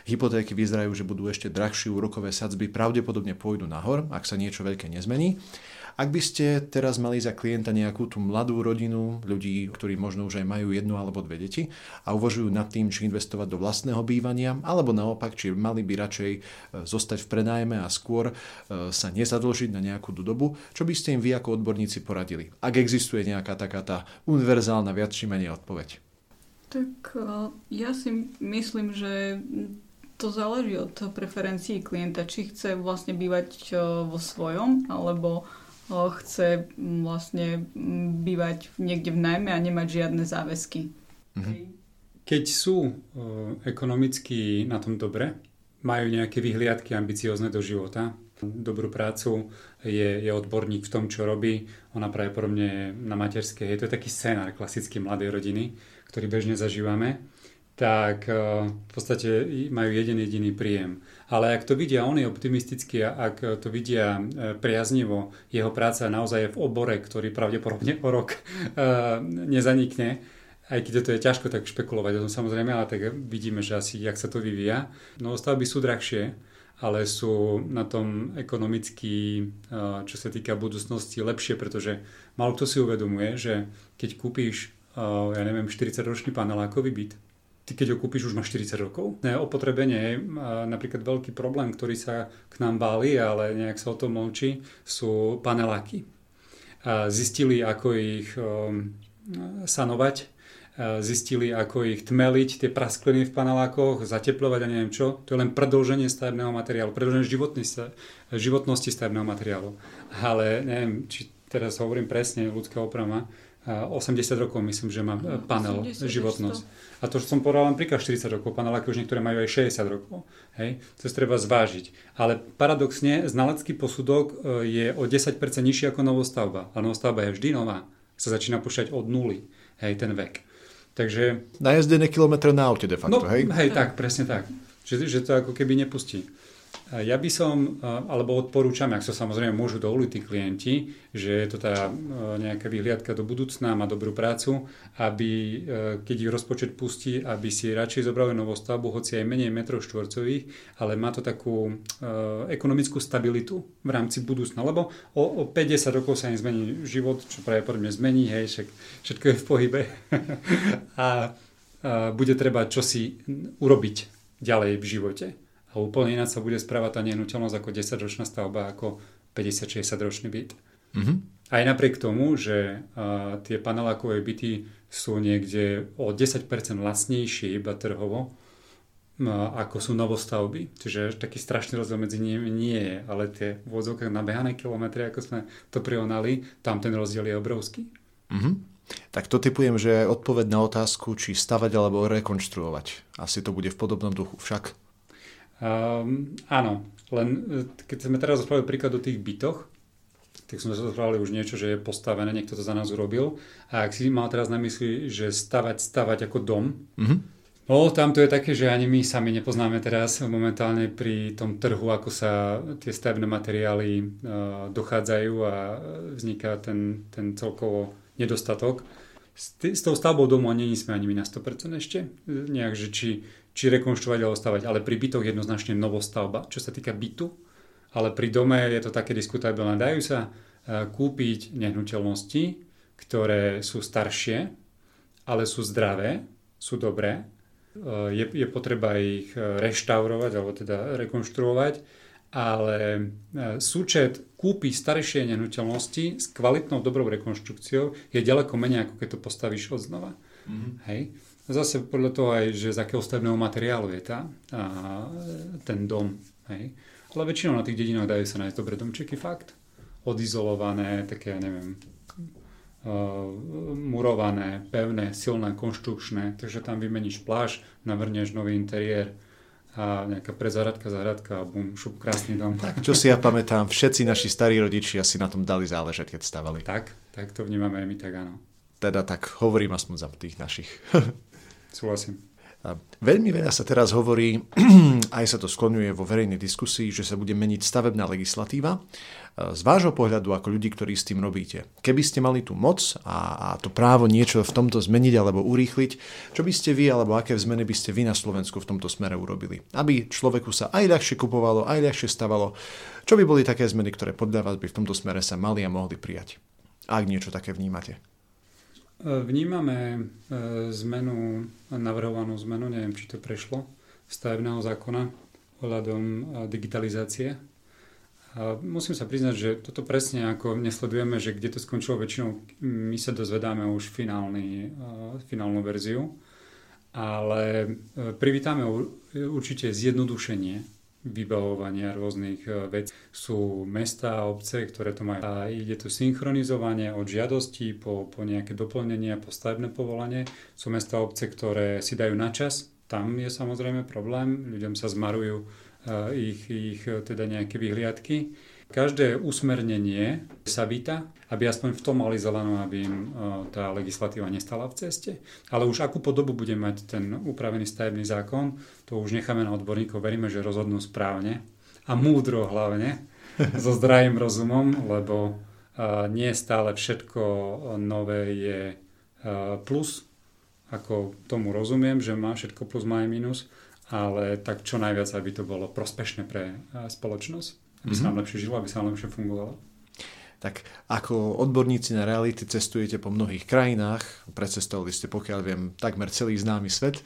Hypotéky vyzerajú, že budú ešte drahšie, úrokové sadzby pravdepodobne pôjdu nahor, ak sa niečo veľké nezmení. Ak by ste teraz mali za klienta nejakú tú mladú rodinu, ľudí, ktorí možno už aj majú jednu alebo dve deti a uvažujú nad tým, či investovať do vlastného bývania, alebo naopak, či mali by radšej e, zostať v prenájme a skôr e, sa nezadlžiť na nejakú dobu, čo by ste im vy ako odborníci poradili? Ak existuje nejaká taká tá univerzálna viac či menej odpoveď. Tak e, ja si myslím, že to záleží od preferencií klienta, či chce vlastne bývať vo svojom, alebo chce vlastne bývať niekde v najmä a nemať žiadne záväzky. Mhm. Keď sú ekonomicky na tom dobre, majú nejaké vyhliadky ambiciozne do života, dobrú prácu, je, je odborník v tom, čo robí, ona pravdepodobne je na materskej. Je to taký scénar klasický mladej rodiny, ktorý bežne zažívame tak v podstate majú jeden jediný príjem. Ale ak to vidia oni optimisticky a ak to vidia e, priaznivo, jeho práca naozaj je v obore, ktorý pravdepodobne o rok e, nezanikne, aj keď to je ťažko tak špekulovať o samozrejme, ale tak vidíme, že asi jak sa to vyvíja. No stavby sú drahšie, ale sú na tom ekonomicky, e, čo sa týka budúcnosti, lepšie, pretože malo kto si uvedomuje, že keď kúpíš, ja neviem, 40-ročný panelákový byt, ty keď ho kúpiš, už máš 40 rokov. Opotrebenie je napríklad veľký problém, ktorý sa k nám báli, ale nejak sa o tom mlčí, sú paneláky. Zistili, ako ich um, sanovať zistili, ako ich tmeliť, tie praskliny v panelákoch, zateplovať a neviem čo. To je len predlženie stavebného materiálu, predlženie životnosti stavebného materiálu. Ale neviem, či teraz hovorím presne, ľudská oprava, 80 rokov myslím, že má no, panel 80, životnosť. A to som povedal len príklad 40 rokov, paneláky už niektoré majú aj 60 rokov. Hej? To si treba zvážiť. Ale paradoxne, znalecký posudok e, je o 10% nižší ako novostavba. A novostavba je vždy nová. Sa začína počítať od nuly, hej, ten vek. Takže... Najezdené kilometre na aute de facto, no, hej? Hej, tak, presne tak. Že, že to ako keby nepustí. Ja by som, alebo odporúčam, ak sa samozrejme môžu dovoliť tí klienti, že je to tá nejaká vyhliadka do budúcna, má dobrú prácu, aby keď ich rozpočet pustí, aby si radšej zobrali novostavbu, hoci aj menej metrov štvorcových, ale má to takú ekonomickú stabilitu v rámci budúcna, lebo o, o 50 rokov sa im zmení život, čo pravdepodobne zmení, hej, všetko je v pohybe. A, a bude treba čosi urobiť ďalej v živote a úplne ináč sa bude správať tá nehnuteľnosť ako 10-ročná stavba ako 50-60 ročný byt. Mm-hmm. Aj napriek tomu, že uh, tie panelákové byty sú niekde o 10% lacnejšie iba trhovo, uh, ako sú novostavby. Čiže taký strašný rozdiel medzi nimi nie je, ale tie v na nabehané kilometre, ako sme to prionali, tam ten rozdiel je obrovský. Mm-hmm. Tak to typujem, že je odpoveď na otázku, či stavať alebo rekonštruovať. Asi to bude v podobnom duchu však. Um, áno, len e, keď sme teraz rozprávali príklad o tých bytoch, tak sme rozprávali už niečo, že je postavené, niekto to za nás urobil. A ak si mal teraz na mysli, že stavať, stavať ako dom, mm-hmm. no tam to je také, že ani my sami nepoznáme teraz momentálne pri tom trhu, ako sa tie stavebné materiály uh, dochádzajú a vzniká ten, ten celkovo nedostatok. S, t- s tou stavbou domu není sme ani my na 100% ešte. Nejak, že či či rekonštruovať alebo stavať, ale pri bytoch jednoznačne novostavba, čo sa týka bytu, ale pri dome je to také diskutabilné. Dajú sa e, kúpiť nehnuteľnosti, ktoré sú staršie, ale sú zdravé, sú dobré. E, je, je potreba ich e, reštaurovať alebo teda rekonštruovať, ale súčet kúpi staršie nehnuteľnosti s kvalitnou dobrou rekonštrukciou je ďaleko menej, ako keď to postavíš od znova. Mm-hmm. Hej? Zase podľa toho aj, že z akého stavebného materiálu je tá, a, ten dom. Hej. Ale väčšinou na tých dedinách dajú sa nájsť dobré domčeky, fakt. Odizolované, také, ja neviem, uh, murované, pevné, silné, konštrukčné. Takže tam vymeníš pláž, navrneš nový interiér a nejaká prezahradka, zahradka a bum, šup, krásny dom. Tak, čo si ja pamätám, všetci naši starí rodičia si na tom dali záležať, keď stavali. Tak, tak to vnímame aj my, tak áno. Teda tak hovorím aspoň za tých našich. Súhlasím. Veľmi veľa sa teraz hovorí, aj sa to skloňuje vo verejnej diskusii, že sa bude meniť stavebná legislatíva. Z vášho pohľadu, ako ľudí, ktorí s tým robíte, keby ste mali tú moc a, a to právo niečo v tomto zmeniť alebo urýchliť, čo by ste vy alebo aké zmeny by ste vy na Slovensku v tomto smere urobili? Aby človeku sa aj ľahšie kupovalo, aj ľahšie stavalo. Čo by boli také zmeny, ktoré podľa vás by v tomto smere sa mali a mohli prijať? Ak niečo také vnímate. Vnímame e, zmenu, navrhovanú zmenu, neviem, či to prešlo, stavebného zákona ohľadom e, digitalizácie. A musím sa priznať, že toto presne ako nesledujeme, že kde to skončilo väčšinou, my sa dozvedáme už finálny, e, finálnu verziu, ale privítame určite zjednodušenie vybavovania rôznych e, vecí. Sú mesta a obce, ktoré to majú. A ide tu synchronizovanie od žiadosti po, po nejaké doplnenie, po stavebné povolanie. Sú mesta a obce, ktoré si dajú na čas. Tam je samozrejme problém. Ľuďom sa zmarujú uh, ich, ich teda nejaké vyhliadky Každé usmernenie sa víta, aby aspoň v tom mali zelenú, aby im e, tá legislatíva nestala v ceste. Ale už akú podobu bude mať ten upravený stavebný zákon, to už necháme na odborníkov. Veríme, že rozhodnú správne a múdro hlavne, so zdravým rozumom, lebo e, nie stále všetko nové je e, plus, ako tomu rozumiem, že má všetko plus, má aj minus, ale tak čo najviac, aby to bolo prospešné pre spoločnosť aby sa nám mhm. lepšie žilo, aby sa nám lepšie fungovalo. Tak ako odborníci na reality cestujete po mnohých krajinách, precestovali ste, pokiaľ viem, takmer celý známy svet.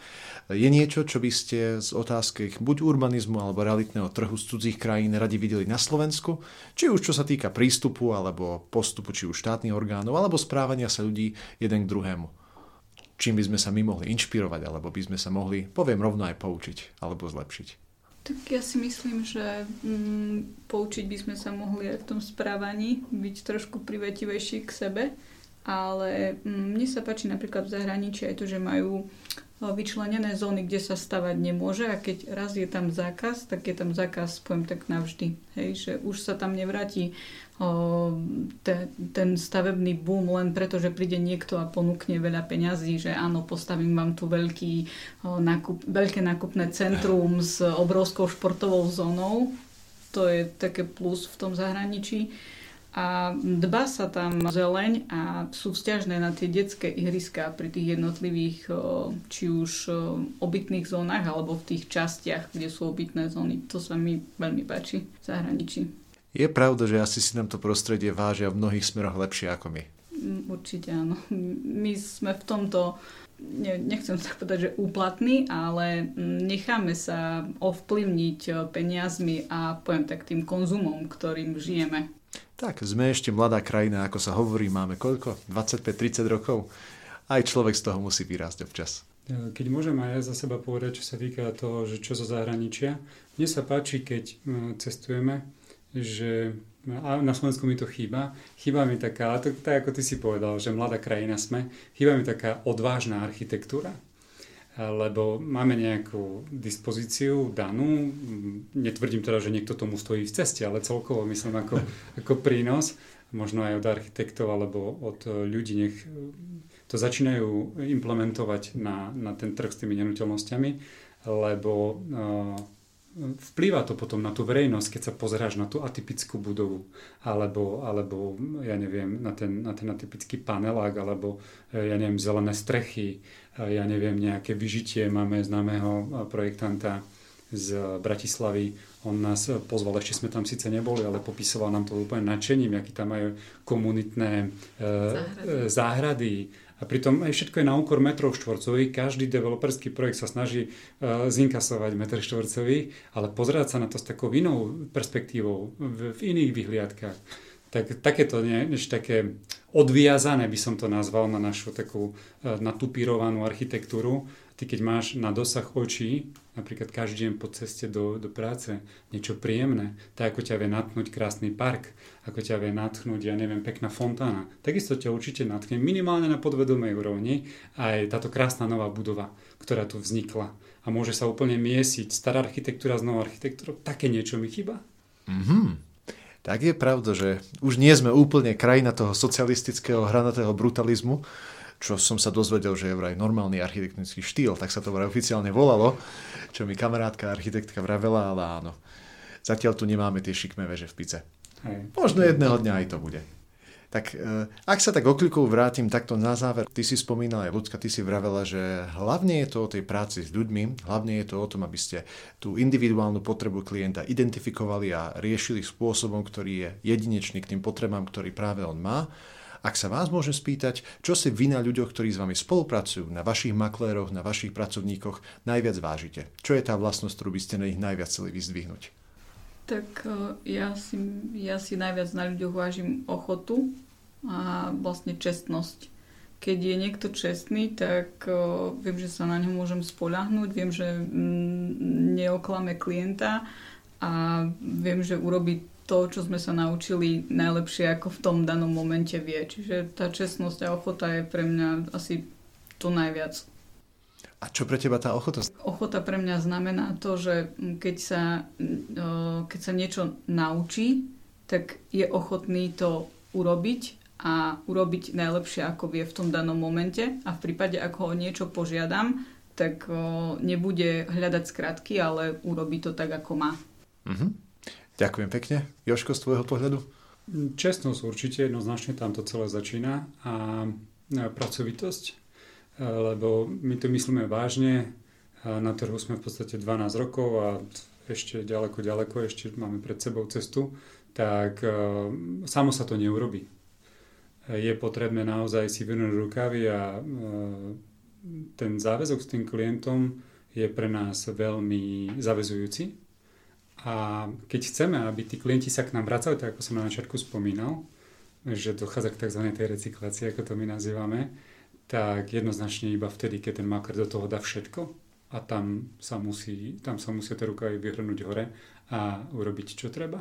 Je niečo, čo by ste z otázky buď urbanizmu alebo realitného trhu z cudzích krajín radi videli na Slovensku? Či už čo sa týka prístupu alebo postupu či už štátnych orgánov alebo správania sa ľudí jeden k druhému? čím by sme sa my mohli inšpirovať, alebo by sme sa mohli, poviem rovno aj poučiť, alebo zlepšiť? Tak ja si myslím, že mm, poučiť by sme sa mohli aj v tom správaní, byť trošku privetivejší k sebe, ale mm, mne sa páči napríklad v zahraničí aj to, že majú vyčlenené zóny, kde sa stavať nemôže a keď raz je tam zákaz, tak je tam zákaz, poviem tak navždy. Hej, že už sa tam nevráti o, te, ten stavebný boom len preto, že príde niekto a ponúkne veľa peňazí, že áno, postavím vám tu veľký, o, nákup, veľké nákupné centrum s obrovskou športovou zónou. To je také plus v tom zahraničí a dba sa tam zeleň a sú vzťažné na tie detské ihriska pri tých jednotlivých či už obytných zónach alebo v tých častiach, kde sú obytné zóny. To sa mi veľmi páči v zahraničí. Je pravda, že asi si nám to prostredie vážia v mnohých smeroch lepšie ako my. Mm, určite áno. My sme v tomto nechcem sa povedať, že úplatní, ale necháme sa ovplyvniť peniazmi a poviem tak tým konzumom, ktorým žijeme. Tak, sme ešte mladá krajina, ako sa hovorí, máme koľko? 25-30 rokov? Aj človek z toho musí vyrásť občas. Keď môžem aj ja za seba povedať, čo sa týka toho, že čo zo zahraničia, mne sa páči, keď e, cestujeme, že a na Slovensku mi to chýba. Chýba mi taká, tak ako ty si povedal, že mladá krajina sme, chýba mi taká odvážna architektúra lebo máme nejakú dispozíciu danú. Netvrdím teda, že niekto tomu stojí v ceste, ale celkovo myslím ako, ako prínos, možno aj od architektov alebo od ľudí, nech to začínajú implementovať na, na ten trh s tými nehnuteľnosťami, lebo uh, vplýva to potom na tú verejnosť, keď sa pozeráš na tú atypickú budovu, alebo, alebo ja neviem, na ten, na ten atypický panelák, alebo ja neviem, zelené strechy, ja neviem, nejaké vyžitie. Máme známeho projektanta z Bratislavy. On nás pozval, ešte sme tam síce neboli, ale popisoval nám to úplne nadšením, aký tam majú komunitné záhrady. záhrady a pritom aj všetko je na úkor metrov štvorcových. Každý developerský projekt sa snaží uh, zinkasovať metr štvorcový, ale pozerať sa na to s takou inou perspektívou, v, v iných vyhliadkách. Tak, takéto než také odviazané by som to nazval na našu takú uh, natupírovanú architektúru. Ty keď máš na dosah očí napríklad každý deň po ceste do, do práce niečo príjemné, tak ako ťa vie natchnúť krásny park, ako ťa vie natchnúť, ja neviem, pekná fontána. Takisto ťa určite natchne minimálne na podvedomej úrovni aj táto krásna nová budova, ktorá tu vznikla. A môže sa úplne miesiť stará architektúra s novou architektúrou. Také niečo mi chyba. Mm-hmm. Tak je pravda, že už nie sme úplne krajina toho socialistického hranatého brutalizmu, čo som sa dozvedel, že je vraj normálny architektonický štýl, tak sa to vraj oficiálne volalo, čo mi kamarátka architektka vravela, ale áno. Zatiaľ tu nemáme tie šikmé veže v pice. Hej. Možno jedného dňa aj to bude. Tak e, ak sa tak oklikou vrátim takto na záver, ty si spomínala aj ľudská, ty si vravela, že hlavne je to o tej práci s ľuďmi, hlavne je to o tom, aby ste tú individuálnu potrebu klienta identifikovali a riešili spôsobom, ktorý je jedinečný k tým potrebám, ktorý práve on má ak sa vás môžem spýtať, čo si vy na ľuďoch, ktorí s vami spolupracujú, na vašich makléroch, na vašich pracovníkoch najviac vážite? Čo je tá vlastnosť, ktorú by ste na nich najviac chceli vyzdvihnúť? Tak e, ja si, ja si najviac na ľuďoch vážim ochotu a vlastne čestnosť. Keď je niekto čestný, tak uh, viem, že sa na ňo môžem spolahnuť, viem, že mm, neoklame klienta a viem, že urobí to, čo sme sa naučili najlepšie ako v tom danom momente vie. Čiže tá čestnosť a ochota je pre mňa asi to najviac. A čo pre teba tá ochota? Ochota pre mňa znamená to, že keď sa, keď sa niečo naučí, tak je ochotný to urobiť a urobiť najlepšie, ako vie v tom danom momente. A v prípade, ako ho niečo požiadam, tak nebude hľadať skratky, ale urobí to tak, ako má. Mm-hmm. Ďakujem pekne. Joško, z tvojho pohľadu? Čestnosť určite, jednoznačne tam to celé začína a pracovitosť, e, lebo my to myslíme vážne. Na trhu sme v podstate 12 rokov a ešte ďaleko, ďaleko, ešte máme pred sebou cestu, tak e, samo sa to neurobi. Je potrebné naozaj si vynúť rukavy a e, ten záväzok s tým klientom je pre nás veľmi zavezujúci a keď chceme, aby tí klienti sa k nám vracali, tak ako som na začiatku spomínal, že dochádza k tzv. tej recyklácii, ako to my nazývame, tak jednoznačne iba vtedy, keď ten makler do toho dá všetko a tam sa musí, tam sa musia tie rukavy vyhrnúť hore a urobiť čo treba.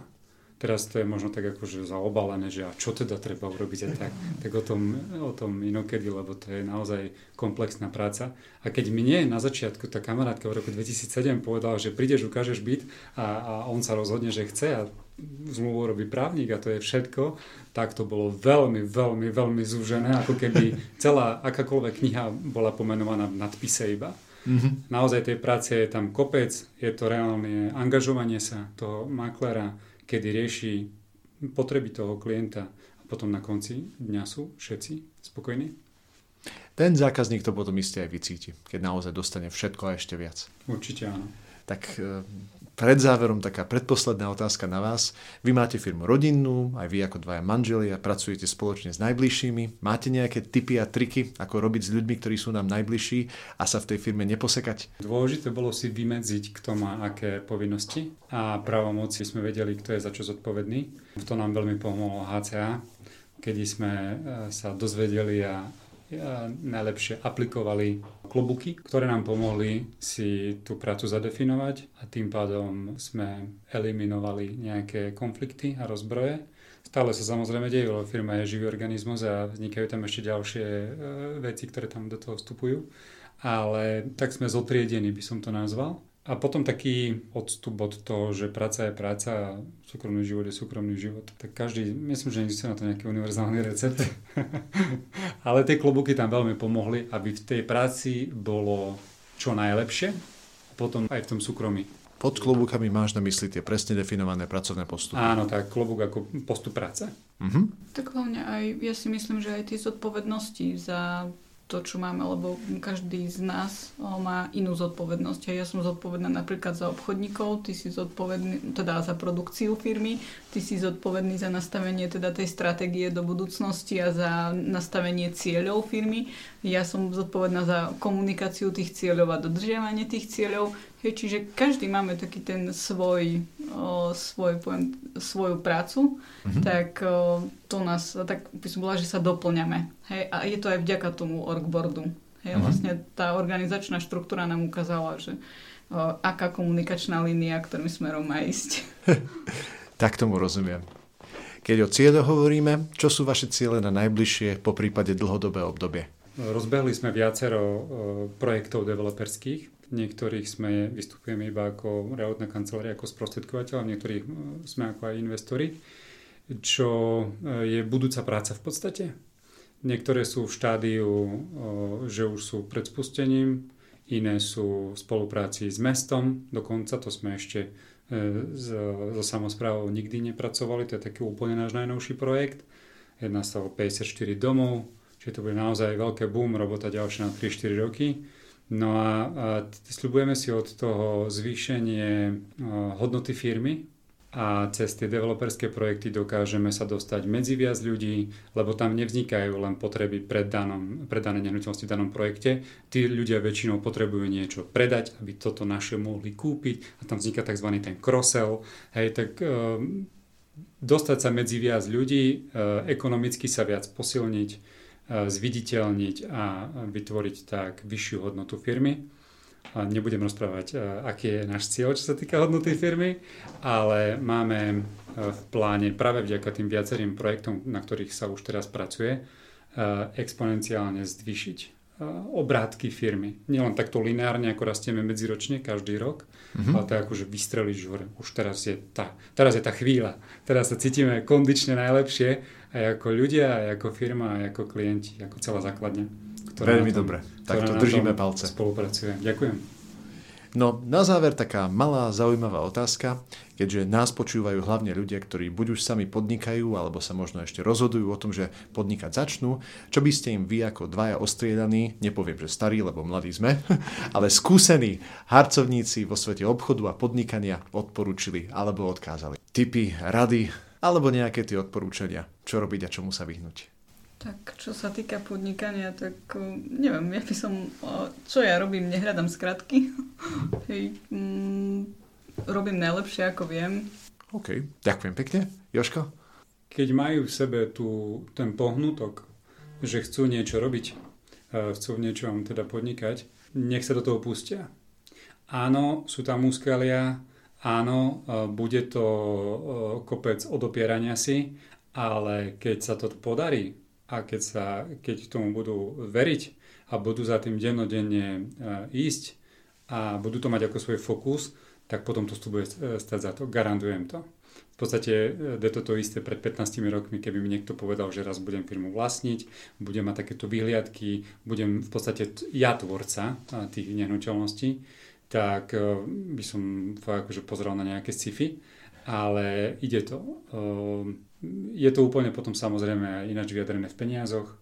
Teraz to je možno tak akože zaobalené, že a čo teda treba urobiť a tak, tak o tom, o tom inokedy, lebo to je naozaj komplexná práca. A keď mne na začiatku tá kamarátka v roku 2007 povedala, že prídeš, ukážeš byt a, a on sa rozhodne, že chce a zmluvu robí právnik a to je všetko, tak to bolo veľmi, veľmi, veľmi zúžené, ako keby celá akákoľvek kniha bola pomenovaná v nadpise iba. Mm-hmm. Naozaj tej práce je tam kopec, je to reálne angažovanie sa toho maklera, kedy rieši potreby toho klienta a potom na konci dňa sú všetci spokojní. Ten zákazník to potom isté aj vycíti, keď naozaj dostane všetko a ešte viac. Určite áno. Tak e, pred záverom taká predposledná otázka na vás. Vy máte firmu rodinnú, aj vy ako dvaja manželia, pracujete spoločne s najbližšími. Máte nejaké tipy a triky, ako robiť s ľuďmi, ktorí sú nám najbližší a sa v tej firme neposekať? Dôležité bolo si vymedziť, kto má aké povinnosti a právomoci sme vedeli, kto je za čo zodpovedný. To nám veľmi pomohlo HCA, kedy sme e, sa dozvedeli a najlepšie aplikovali klobuky, ktoré nám pomohli si tú prácu zadefinovať a tým pádom sme eliminovali nejaké konflikty a rozbroje. Stále sa samozrejme deje, lebo firma je živý organizmus a vznikajú tam ešte ďalšie e, veci, ktoré tam do toho vstupujú. Ale tak sme zotriedení, by som to nazval. A potom taký odstup od toho, že práca je práca a súkromný život je súkromný život. Tak každý, myslím, že neexistuje na to nejaký univerzálny recept. Ale tie klobúky tam veľmi pomohli, aby v tej práci bolo čo najlepšie, potom aj v tom súkromí. Pod klobúkami máš na mysli tie presne definované pracovné postupy. Áno, tak klobúk ako postup práce. Uh-huh. Tak hlavne aj, ja si myslím, že aj tie zodpovednosti za to, čo máme, lebo každý z nás má inú zodpovednosť. Ja som zodpovedná napríklad za obchodníkov, ty si zodpovedný, teda za produkciu firmy, ty si zodpovedný za nastavenie teda tej stratégie do budúcnosti a za nastavenie cieľov firmy. Ja som zodpovedná za komunikáciu tých cieľov a dodržiavanie tých cieľov. Hej, čiže každý máme taký ten svoj, o, svoj poviem, svoju prácu, mm-hmm. tak o, to nás, tak by som bola, že sa doplňame. Hej, a je to aj vďaka tomu orgboardu. Hej, mm-hmm. vlastne tá organizačná štruktúra nám ukázala, že o, aká komunikačná línia, ktorým smerom má ísť. tak tomu rozumiem. Keď o cieľe hovoríme, čo sú vaše ciele na najbližšie, po prípade dlhodobé obdobie? Rozbehli sme viacero projektov developerských niektorých sme, vystupujeme iba ako realitná kancelária, ako sprostredkovateľ, a niektorých e, sme ako aj investori, čo e, je budúca práca v podstate. Niektoré sú v štádiu, e, že už sú pred spustením, iné sú v spolupráci s mestom, dokonca to sme ešte so samozprávou nikdy nepracovali, to je taký úplne náš najnovší projekt. Jedná sa o 54 domov, čiže to bude naozaj veľké boom, robota ďalšie na 3-4 roky. No a, a slibujeme si od toho zvýšenie hodnoty firmy a cez tie developerské projekty dokážeme sa dostať medzi viac ľudí, lebo tam nevznikajú len potreby pre, danom, pre dané nehnuteľnosti v danom projekte. Tí ľudia väčšinou potrebujú niečo predať, aby toto naše mohli kúpiť a tam vzniká tzv. ten cross-sell. Hej, tak e, dostať sa medzi viac ľudí, e, ekonomicky sa viac posilniť, E, zviditeľniť a vytvoriť tak vyššiu hodnotu firmy. Nebudem rozprávať, e, aký je náš cieľ, čo sa týka hodnoty firmy, ale máme e, v pláne práve vďaka tým viacerým projektom, na ktorých sa už teraz pracuje, exponenciálne zvýšiť obrátky firmy. Nielen takto lineárne, ako rastieme medziročne každý rok, mm-hmm. ale tak akože vystreliť hore. Už teraz je, tá, teraz je tá chvíľa. Teraz sa cítime kondične najlepšie aj ako ľudia, aj ako firma, aj ako klienti, ako celá základňa. Veľmi dobre. Tak to držíme palce. Spolupracuje. Ďakujem. No na záver taká malá zaujímavá otázka, keďže nás počúvajú hlavne ľudia, ktorí buď už sami podnikajú, alebo sa možno ešte rozhodujú o tom, že podnikať začnú. Čo by ste im vy ako dvaja ostriedaní, nepoviem, že starí, lebo mladí sme, ale skúsení harcovníci vo svete obchodu a podnikania odporúčili alebo odkázali? Typy, rady alebo nejaké tie odporúčania, čo robiť a čomu sa vyhnúť? Tak čo sa týka podnikania, tak uh, neviem, ja by som, uh, čo ja robím, nehľadám skratky. Hej, mm, robím najlepšie, ako viem. OK, ďakujem pekne. Joško? Keď majú v sebe tu, ten pohnutok, že chcú niečo robiť, chcú v niečom teda podnikať, nech sa do toho pustia. Áno, sú tam úskalia, áno, bude to kopec odopierania si, ale keď sa to podarí a keď, sa, keď tomu budú veriť a budú za tým dennodenne ísť a budú to mať ako svoj fokus, tak potom to bude stať za to. Garantujem to. V podstate je to to isté pred 15 rokmi, keby mi niekto povedal, že raz budem firmu vlastniť, budem mať takéto vyhliadky, budem v podstate ja tvorca tých nehnuteľností, tak e, by som fakt akože pozrel na nejaké sci-fi, ale ide to. E, je to úplne potom samozrejme ináč vyjadrené v peniazoch,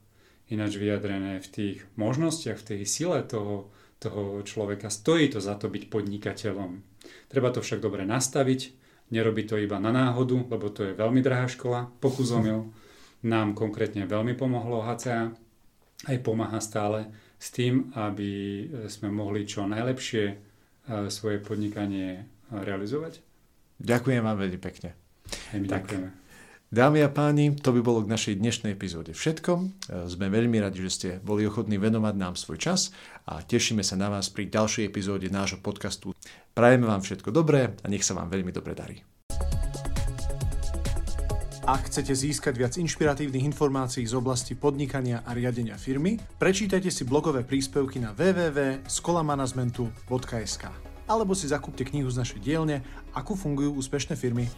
ináč vyjadrené v tých možnostiach, v tej sile toho, toho človeka. Stojí to za to byť podnikateľom. Treba to však dobre nastaviť, Nerobí to iba na náhodu, lebo to je veľmi drahá škola. Pokus nám konkrétne veľmi pomohlo HCA, aj pomáha stále s tým, aby sme mohli čo najlepšie svoje podnikanie realizovať. Ďakujem vám veľmi pekne. Aj my tak. ďakujeme. Dámy a páni, to by bolo k našej dnešnej epizóde všetko. E, sme veľmi radi, že ste boli ochotní venovať nám svoj čas a tešíme sa na vás pri ďalšej epizóde nášho podcastu. Prajeme vám všetko dobré a nech sa vám veľmi dobre darí. Ak chcete získať viac inšpiratívnych informácií z oblasti podnikania a riadenia firmy, prečítajte si blogové príspevky na www.skolamanagementu.sk alebo si zakúpte knihu z našej dielne Ako fungujú úspešné firmy.